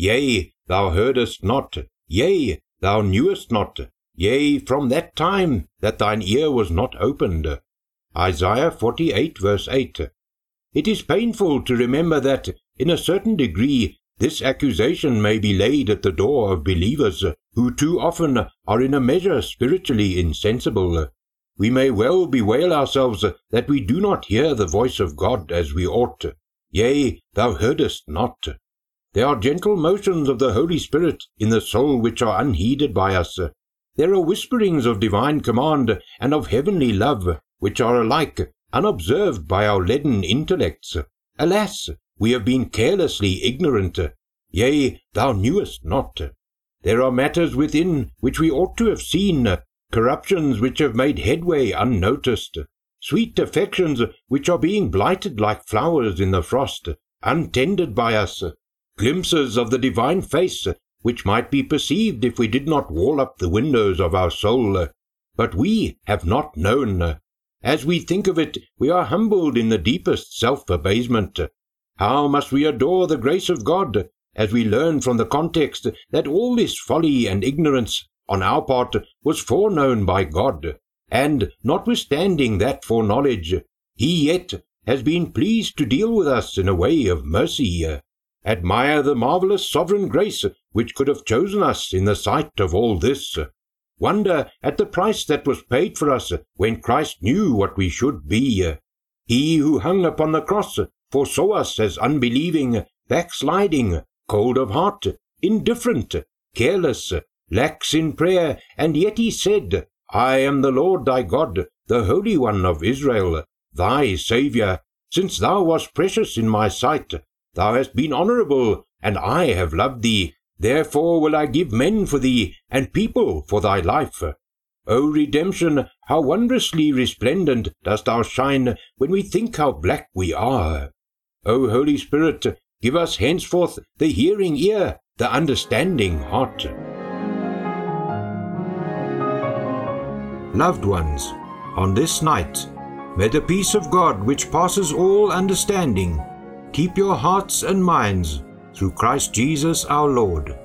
Yea, thou heardest not, yea, thou knewest not, yea, from that time that thine ear was not opened. Isaiah 48 verse 8. It is painful to remember that, in a certain degree, this accusation may be laid at the door of believers who too often are in a measure spiritually insensible. We may well bewail ourselves that we do not hear the voice of God as we ought. Yea, thou heardest not. There are gentle motions of the Holy Spirit in the soul which are unheeded by us. There are whisperings of divine command and of heavenly love which are alike unobserved by our leaden intellects. Alas, we have been carelessly ignorant. Yea, thou knewest not. There are matters within which we ought to have seen, corruptions which have made headway unnoticed, sweet affections which are being blighted like flowers in the frost, untended by us, glimpses of the divine face, which might be perceived if we did not wall up the windows of our soul. But we have not known. As we think of it, we are humbled in the deepest self abasement. How must we adore the grace of God, as we learn from the context that all this folly and ignorance on our part was foreknown by God, and notwithstanding that foreknowledge, He yet has been pleased to deal with us in a way of mercy. Admire the marvelous sovereign grace which could have chosen us in the sight of all this. Wonder at the price that was paid for us when Christ knew what we should be. He who hung upon the cross foresaw us as unbelieving, backsliding, cold of heart, indifferent, careless, lax in prayer, and yet he said, I am the Lord thy God, the Holy One of Israel, thy Saviour, since thou wast precious in my sight, Thou hast been honourable, and I have loved thee. Therefore will I give men for thee, and people for thy life. O redemption, how wondrously resplendent dost thou shine when we think how black we are. O Holy Spirit, give us henceforth the hearing ear, the understanding heart. Loved ones, on this night, may the peace of God, which passes all understanding, Keep your hearts and minds through Christ Jesus our Lord.